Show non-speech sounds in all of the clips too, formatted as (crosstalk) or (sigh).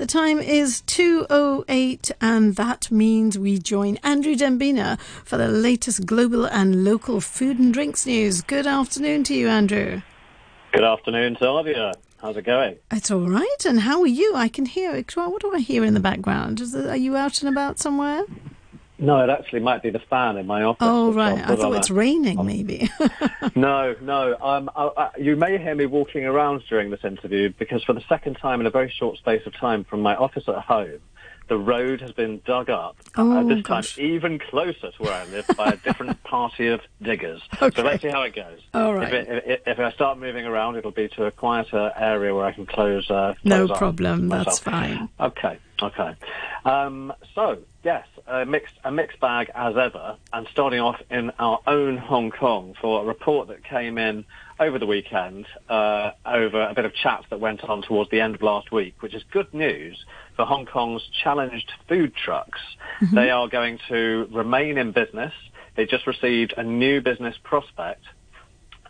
The time is 2.08 and that means we join Andrew Dembina for the latest global and local food and drinks news. Good afternoon to you, Andrew. Good afternoon, Sylvia. How's it going? It's all right. And how are you? I can hear it. What do I hear in the background? It, are you out and about somewhere? No, it actually might be the fan in my office. Oh, right. I thought it's a, raining, maybe. (laughs) (laughs) no, no. Um, I, I, you may hear me walking around during this interview because for the second time in a very short space of time from my office at home, the road has been dug up, oh, uh, this gosh. time even closer to where I live by a different (laughs) party of diggers. Okay. So let's see how it goes. All right. If, it, if, if I start moving around, it'll be to a quieter area where I can close. Uh, no problem. That's fine. Okay, okay. Um, so yes, a mixed a mixed bag as ever, and starting off in our own Hong Kong for a report that came in over the weekend uh, over a bit of chat that went on towards the end of last week, which is good news for Hong Kong's challenged food trucks. They are going to remain in business. They just received a new business prospect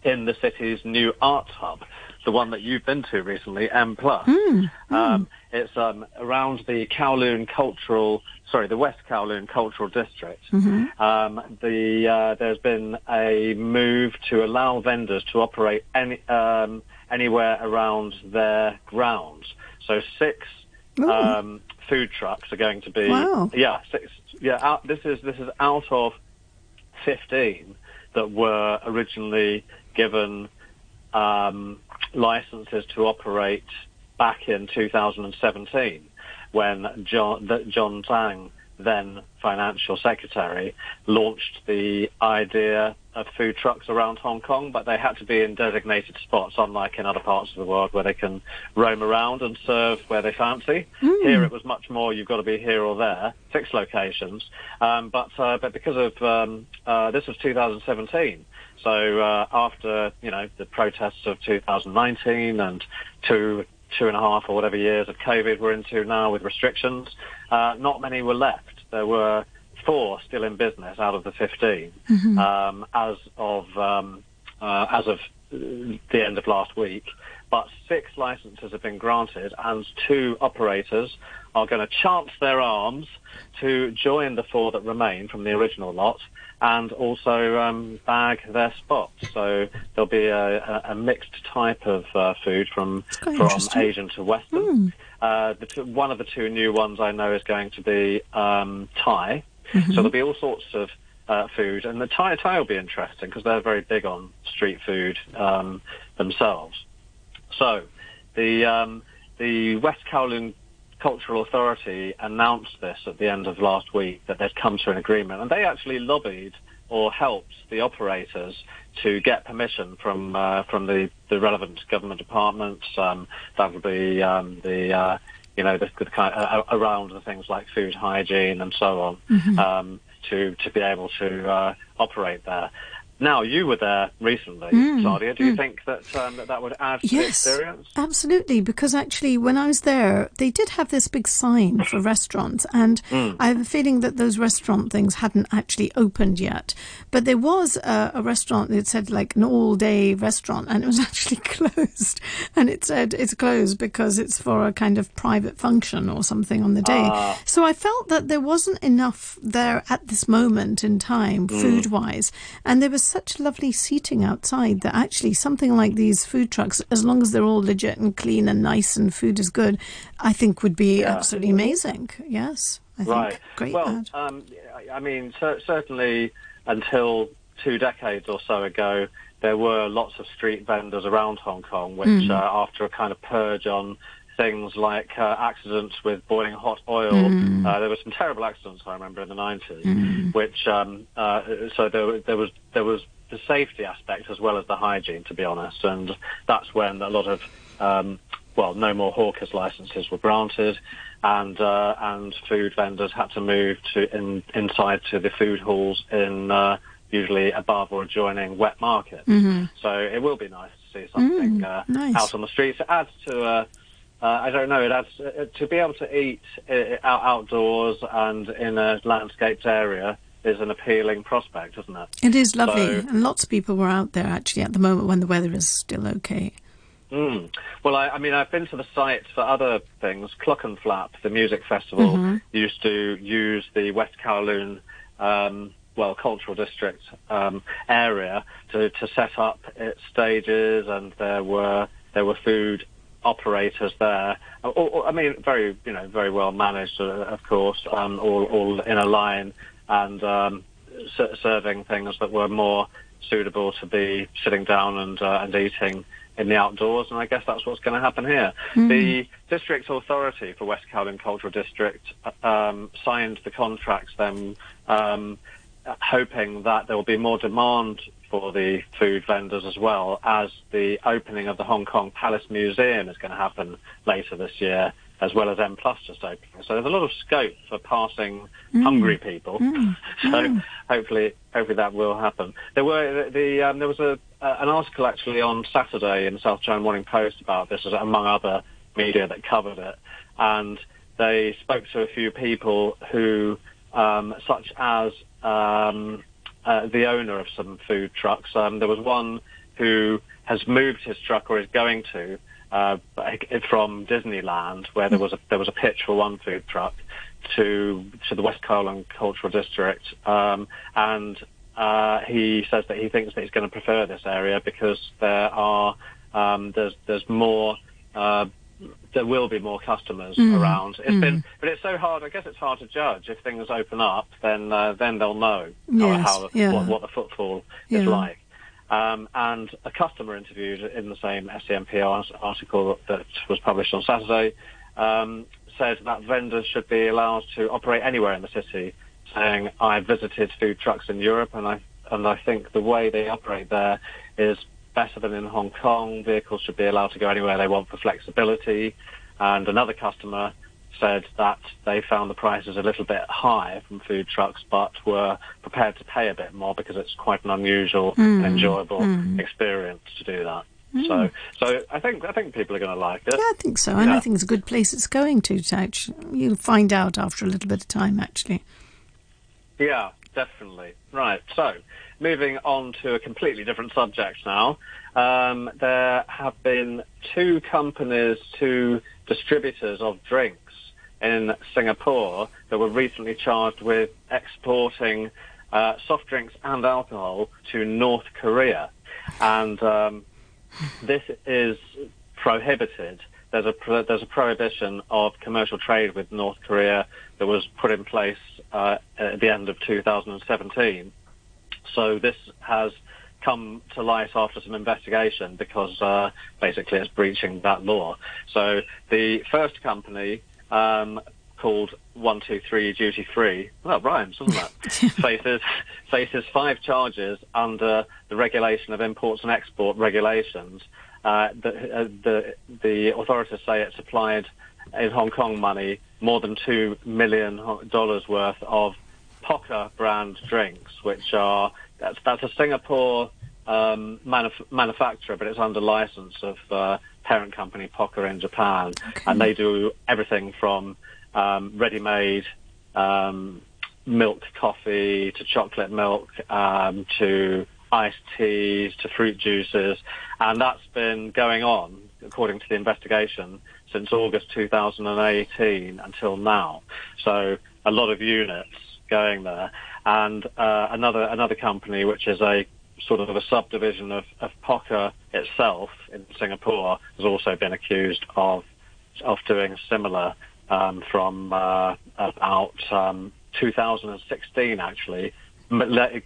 in the city's new arts hub, the one that you've been to recently, M Plus. Um, it's um, around the Kowloon Cultural, sorry, the West Kowloon Cultural District. Um, the uh, there's been a move to allow vendors to operate any um, anywhere around their grounds. So six um, food trucks are going to be Wow. yeah six yeah out, this is this is out of 15 that were originally given um, licenses to operate back in 2017 when John, John Tsang, then financial secretary, launched the idea of food trucks around Hong Kong, but they had to be in designated spots, unlike in other parts of the world where they can roam around and serve where they fancy. Here it was much more, you've got to be here or there, six locations. Um, but, uh, but because of, um, uh, this was 2017, so uh, after, you know, the protests of 2019 and two, two and a half or whatever years of COVID we're into now with restrictions, uh, not many were left. There were four still in business out of the 15 um, as of um, uh, as of the end of last week. But six licenses have been granted, and two operators are going to chance their arms to join the four that remain from the original lot, and also um, bag their spots. So there'll be a, a, a mixed type of uh, food from from. Asian to Western. Uh, the two, one of the two new ones I know is going to be um, Thai. So there'll be all sorts of uh, food, and the Thai Thai will be interesting because they're very big on street food um, themselves. So the um, the West Kowloon Cultural Authority announced this at the end of last week that they'd come to an agreement, and they actually lobbied or helped the operators to get permission from uh, from the, the relevant government departments. Um, that would be um, the uh, you know the, the kind uh, around the things like food hygiene and so on um, to to be able to uh, operate there. Now you were there recently, mm. Sadia. Do you mm. think that, um, that that would add to the Yes, experience? absolutely. Because actually, when I was there, they did have this big sign for (laughs) restaurants, and mm. I have a feeling that those restaurant things hadn't actually opened yet. But there was a, a restaurant that said like an all-day restaurant, and it was (laughs) actually closed. And it said it's closed because it's for a kind of private function or something on the day. Ah. So I felt that there wasn't enough there at this moment in time, food-wise, and there was such lovely seating outside that actually something like these food trucks, as long as they're all legit and clean and nice and food is good, I think would be Yeah. absolutely amazing. Yes, I Right. think great well, um, I- mean, cer- certainly until two decades or so ago, there were lots of street vendors around Hong Kong, which, Hmm. uh, after a kind of purge on things like uh, accidents with boiling hot oil, Hmm. uh, there were some terrible accidents I remember in the 90s, which um, uh, so there, there was there was the safety aspect as well as the hygiene, to be honest, and that's when a lot of um, well, no more hawkers licenses were granted, and uh, and food vendors had to move to in, inside to the food halls in uh, usually above or adjoining wet market. So it will be nice to see something uh, nice. out on the streets. It adds to. Uh, I don't know. It adds uh, to be able to eat uh, out outdoors and in a landscaped area is an appealing prospect, isn't it? It is lovely, So- and lots of people were out there actually at the moment when the weather is still okay. Mm. Well, I, I, mean, I've been to the site for other things. Clockenflap, the music festival, mm-hmm. used to use the West Kowloon, um, well, cultural district um, area to, to set up its stages, and there were there were food operators there. Or, or, I mean, very you know very well managed, uh, of course, um, all all in a line and um, serving things that were more suitable to be sitting down and uh, and eating in the outdoors, and I guess that's what's going to happen here. Mm. The district authority for West Kowloon Cultural District um, signed the contracts then, um, hoping that there will be more demand for the food vendors as well as the opening of the Hong Kong Palace Museum is going to happen later this year as well as M Plus just opening. So there's a lot of scope for passing mm. hungry people. Mm. (laughs) so mm. hopefully, hopefully that will happen. There were the um, there was a uh, an article actually on Saturday in the South China Morning Post about this, among other media that covered it, and they spoke to a few people who, um, such as um, uh, the owner of some food trucks. Um, there was one who has moved his truck or is going to uh, from Disneyland, where there was a there was a pitch for one food truck, to to the West Kowloon Cultural District, um, and uh, he says that he thinks that he's going to prefer this area because there are um, there's there's more. Uh, there will be more customers mm. around. It's mm. been, but it's so hard. I guess it's hard to judge. If things open up, then uh, then they'll know yes, how, yeah. what, what, the footfall yeah. is like. Um, and a customer interviewed in the same SCMP article that was published on Saturday um, said that vendors should be allowed to operate anywhere in the city, saying, I visited food trucks in Europe and I, and I think the way they operate there is better than in Hong Kong. Vehicles should be allowed to go anywhere they want for flexibility. And another customer said that they found the prices a little bit high from food trucks, but were prepared to pay a bit more because it's quite an unusual mm. enjoyable mm. experience to do that. Mm. So, so I think I think people are going to like it. Yeah, I think so, and I think it's a good place it's going to. Touch, you'll find out after a little bit of time, actually. Yeah, definitely. Right. So, moving on to a completely different subject now. Um, there have been two companies, two distributors of drinks in Singapore that were recently charged with exporting uh, soft drinks and alcohol to North Korea. And um, this is prohibited. There's a, pro- there's a prohibition of commercial trade with North Korea that was put in place uh, at the end of 2017. So this has come to light after some investigation because uh, basically it's breaching that law. So the first company um, called One Two Three Duty Free. Well, that rhymes, doesn't that? (laughs) faces faces five charges under the regulation of imports and export regulations. Uh, the, uh, the the authorities say it supplied in Hong Kong money more than two million dollars worth of Pokka brand drinks, which are that's that's a Singapore um, manuf- manufacturer, but it's under license of uh, parent company Pokka in Japan, okay. and they do everything from um, ready-made um, milk coffee to chocolate milk um, to iced teas to fruit juices, and that's been going on according to the investigation since August 2018 until now. So a lot of units going there, and uh, another another company which is a sort of a subdivision of, of Pokka itself in Singapore has also been accused of of doing similar um, from uh, about um, 2016, actually,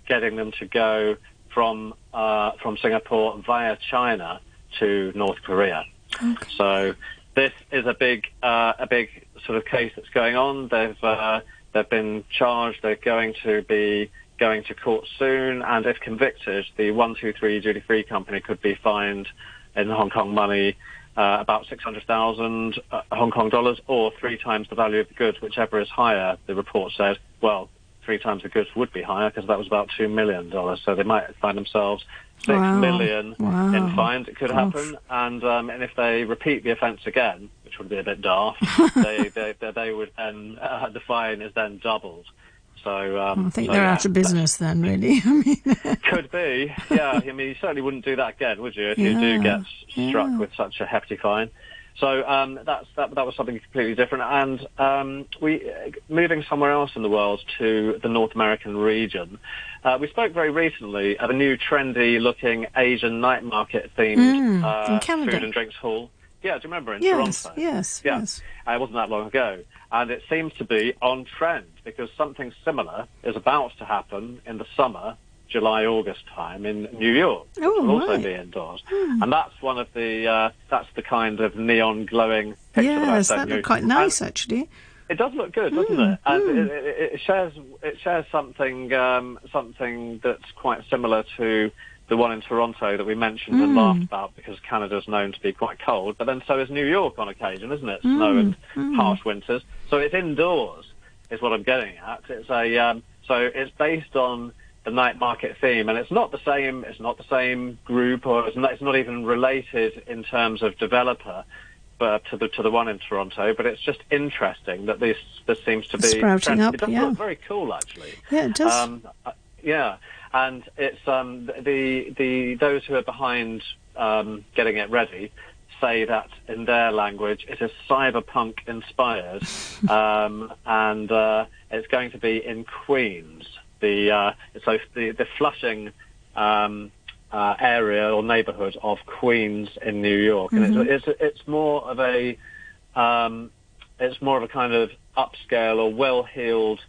getting them to go from uh, from Singapore via China to North Korea. Okay. So this is a big uh, a big sort of case that's going on. They've uh, they've been charged. They're going to be going to court soon, and if convicted, the 123 duty free company could be fined in Hong Kong money uh, about 600,000 uh, Hong Kong dollars or three times the value of the goods, whichever is higher, the report said. Well, three times the goods would be higher because that was about $2 million. So they might find themselves six wow. million wow. in fines. It could happen. And, um, and if they repeat the offence again, which would be a bit daft, (laughs) they, they, they, they, would then, uh, the fine is then doubled. So um, I think so, they're yeah, out of business then, really. (laughs) I mean, (laughs) Could be, yeah. I mean, you certainly wouldn't do that again, would you? If you do get struck yeah. with such a hefty fine. So um, that's that. That was something completely different. And um, we moving somewhere else in the world to the North American region. Uh, we spoke very recently of a new trendy-looking Asian night market themed Mm, uh, food and drinks hall. Yeah, do you remember in yes, Toronto? yes, Yeah. yes. Uh, it wasn't that long ago. And it seems to be on trend because something similar is about to happen in the summer, July, August time in New York. which Oh, will also right. Hmm. be indoors. And that's one of the, uh, that's the kind of neon glowing picture that Yes, sent that looked quite And nice, actually. it does look good, doesn't Mm, it? And it, it, it shares it shares something um, something that's quite similar to the one in Toronto that we mentioned and Mm. laughed about because Canada's known to be quite cold, but then so is New York on occasion, isn't it? Snow Mm, and harsh winters. So it's indoors, is what I'm getting at. It's a um, so it's based on the night market theme, and it's not the same. It's not the same group, or it's not, it's not even related in terms of developer but to the to the one in Toronto. But it's just interesting that this this seems to be Sprouting up, It does yeah. look very cool, actually. Yeah, it does. Um, uh, yeah, and it's um, the the those who are behind um, getting it ready say that in their language it is cyberpunk inspired, (laughs) um, and uh, it's going to be in Queens. The uh, so the the Flushing. Um, uh, area or neighborhood of Queens in New York, and it's, it's it's more of a um, it's more of a kind of upscale or well-heeled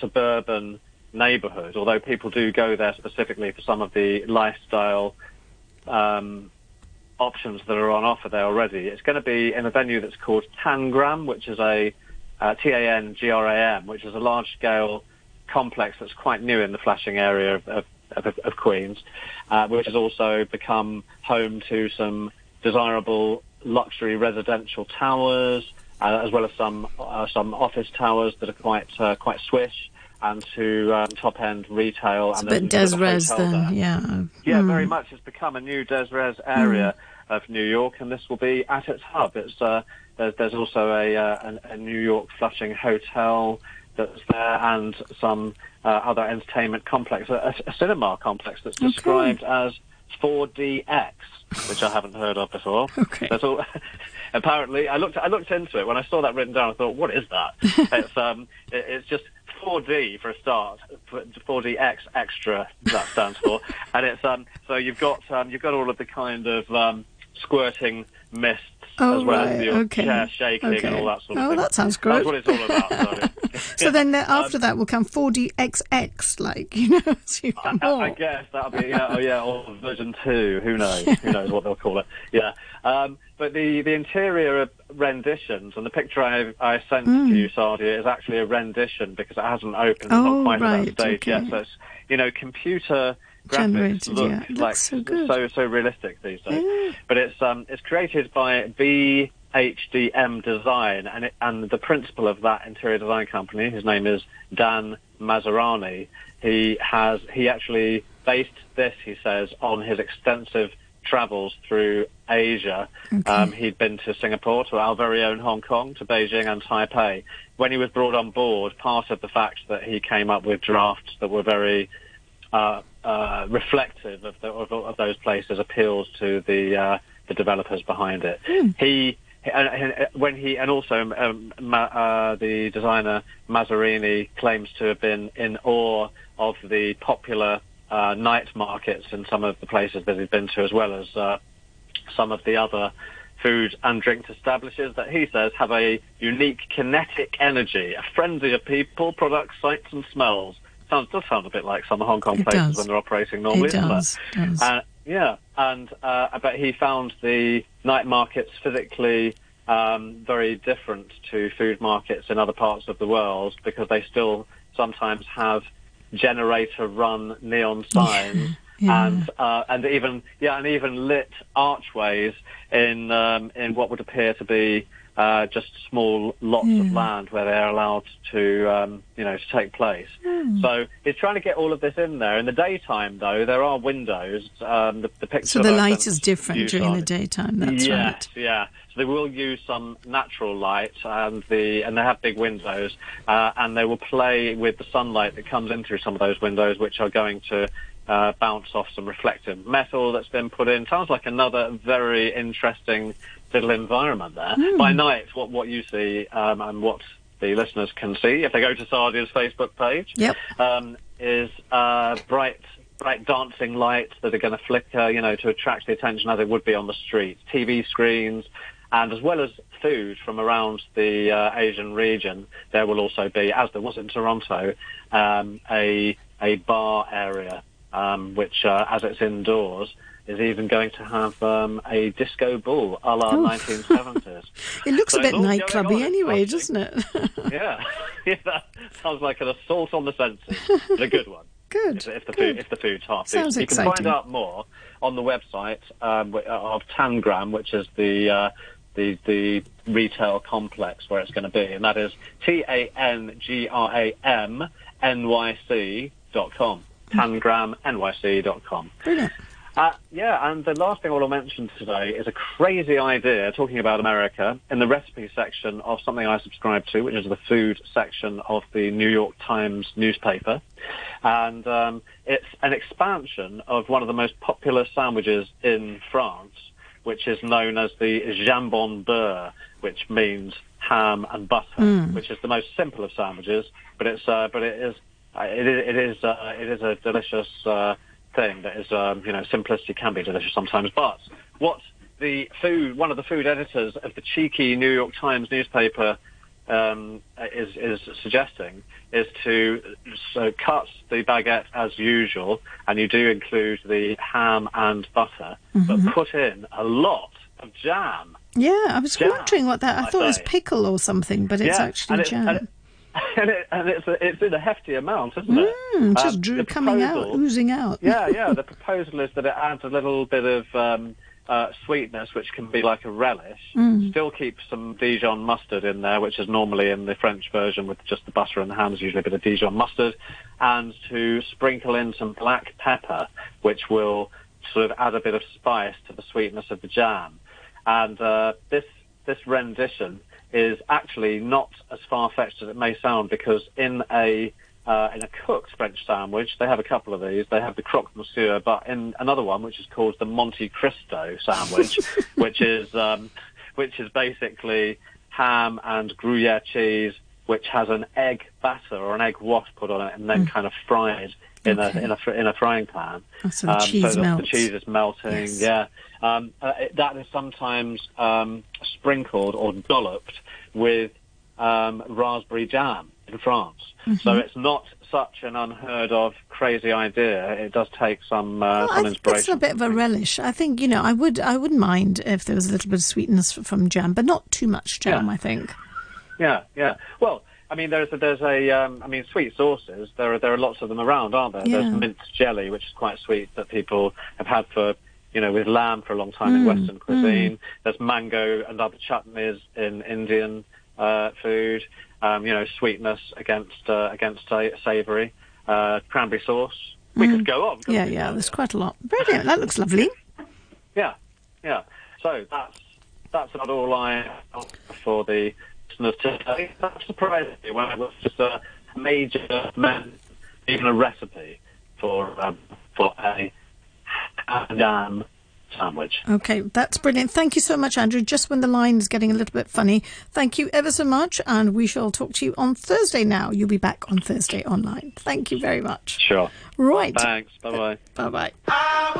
suburban neighborhood. Although people do go there specifically for some of the lifestyle um, options that are on offer there already. It's going to be in a venue that's called Tangram, which is a uh, T-A-N-G-R-A-M, which is a large-scale complex that's quite new in the Flushing area of, of, of, of Queens, uh, which has also become home to some desirable luxury residential towers, uh, as well as some uh, some office towers that are quite uh, quite swish, and to um, top end retail. And there's- des res then, yeah. Yeah, Mm. very much. It's become a new Des Res area of New York, and this will be at its hub. It's uh, there's, there's also a, uh, a, a New York Flushing hotel that's there, and some uh, other entertainment complex, a, a cinema complex that's Okay. described as 4DX, which I haven't heard of before. (laughs) Okay. That's all. (laughs) Apparently, I looked I looked into it when I saw that written down. I thought, what is that? (laughs) it's um, it, it's just 4D for a start. 4DX extra that stands for, and it's um, so you've got um, you've got all of the kind of um, squirting mists Oh, as well right, as your okay. chair shaking Okay. and all that sort of Oh, thing. that sounds great. That's what it's all about. So, then uh, Um, after that will come 4DXX, like, (laughs) you know, so you I, I-. I guess that'll be yeah, oh yeah, or version two. Who knows? (laughs) Who knows what they'll call it? Yeah. Um, but the the interior of renditions and the picture I I sent to you, Sardia, is actually a rendition because it hasn't opened. Oh, not quite at right, that stage yet. So it's you know computer graphics look yeah. Like so good. so so realistic these days. Yeah. But it's um it's created by BHDM Design, and it, and the principal of that interior design company, his name is Dan Mazzarini. He has he actually based this, he says, on his extensive travels through Asia. Um, he'd been to Singapore, to our very own Hong Kong, to Beijing and Taipei. When he was brought on board, part of the fact that he came up with drafts that were very uh, uh, reflective of, the, of, of those places appeals to the uh, the developers behind it. He and, and when he and also um, Ma, uh, the designer Mazzarini claims to have been in awe of the popular uh, night markets in some of the places that he's been to, as well as uh, some of the other food and drink establishments that he says have a unique kinetic energy, a frenzy of people, products, sights and smells. Sounds does sound a bit like some Hong Kong It places does. when they're operating normally, It doesn't does, does. Uh, yeah, and uh, but he found the night markets physically um, very different to food markets in other parts of the world because they still sometimes have generator-run neon signs (laughs) Yeah. and uh, and even yeah and even lit archways in um, in what would appear to be uh, just small lots of land where they're allowed to, um, you know, to take place. Hmm. So it's trying to get all of this in there. In the daytime, though, there are windows. Um, the, the picture So the light is different during the daytime. That's yes, right. yeah. So they will use some natural light, and the and they have big windows, uh, and they will play with the sunlight that comes in through some of those windows, which are going to uh, bounce off some reflective metal that's been put in. Sounds like another very interesting little environment there. Hmm. By night, what what you see um, and what the listeners can see if they go to Sardia's Facebook page Yep. um, is uh, bright, bright dancing lights that are going to flicker, you know, to attract the attention as it would be on the street. TV screens, and as well as food from around the uh, Asian region, there will also be, as there was in Toronto, um, a a bar area, um, which, uh, as it's indoors, is even going to have um, a disco ball a la 1970s. (laughs) It looks So a bit nightclubby anyway, doesn't it? (laughs) yeah, (laughs) yeah, that sounds like an assault on the senses, but a good one. Good. If, if the good. food if the food's half Sounds decent. You can find out more on the website um, of Tangram, which is the uh, the the retail complex where it's going to be, and that is T A N G R A M N Y C dot com. TangramNYC dot com. Brilliant. Uh, yeah, and the last thing I want to mention today is a crazy idea talking about America in the recipe section of something I subscribe to, which is the food section of the New York Times newspaper. And um, it's an expansion of one of the most popular sandwiches in France, which is known as the jambon beurre, which means ham and butter, which is the most simple of sandwiches, but it's uh, but it is it is it is, uh, it is a delicious uh, thing that is um, you know simplicity can be delicious sometimes. But what the food one of the food editors of the cheeky New York Times newspaper um, is is suggesting is to so cut the baguette as usual, and you do include the ham and butter, but put in a lot of jam. Yeah, I was Jam, wondering what that. I I thought it was pickle or something, but it's yeah, actually it- jam. (laughs) And, it, and, it's a, it's in a hefty amount, isn't it? Mm, just Um, drew, coming out, oozing out. yeah, (laughs) yeah. The proposal is that it adds a little bit of um, uh, sweetness, which can be like a relish. Mm. Still keep some Dijon mustard in there, which is normally in the French version with just the butter and the ham. There's usually a bit of Dijon mustard, and to sprinkle in some black pepper, which will sort of add a bit of spice to the sweetness of the jam. And uh, this this rendition is actually not as far fetched as it may sound because in a uh, in a cooked French sandwich, they have a couple of these. They have the croque monsieur, but in another one, which is called the Monte Cristo sandwich, (laughs) which is um, which is basically ham and Gruyere cheese, which has an egg batter or an egg wash put on it, and then kind of fried in Okay. a in a fr- in a frying pan. Oh, so the Um, cheese so that the cheese is melting. Yes. Yeah, um, uh, it, that is sometimes um, sprinkled or dolloped with um, raspberry jam in France. Mm-hmm. So it's not such an unheard of crazy idea. It does take some uh, Well, I some think inspiration. it's a bit of a relish. I think you know, I would, I wouldn't mind if there was a little bit of sweetness from jam, but not too much jam. Yeah. I think. Yeah, yeah. Well, I mean, there's a, there's a um, I mean, sweet sauces. There are there are lots of them around, aren't there? Yeah. There's mint jelly, which is quite sweet that people have had for you know with lamb for a long time in Mm, Western cuisine. There's mango and other chutneys in Indian uh, food. Um, you know, sweetness against uh, against sa- savoury. Uh, cranberry sauce. We could go on. couldn't Mm. Yeah, yeah. Nadia? There's quite a lot. Brilliant. That looks lovely. Yeah, yeah. So that's that's not all I for the listeners today. That surprised me when it was just a major, men- even a recipe for um, for a ham sandwich. Okay, that's brilliant. Thank you so much, Andrew. Just when the line is getting a little bit funny, thank you ever so much, and we shall talk to you on Thursday. Now you'll be back on Thursday online. Thank you very much. Sure. Right. Thanks. Bye bye. Bye bye. I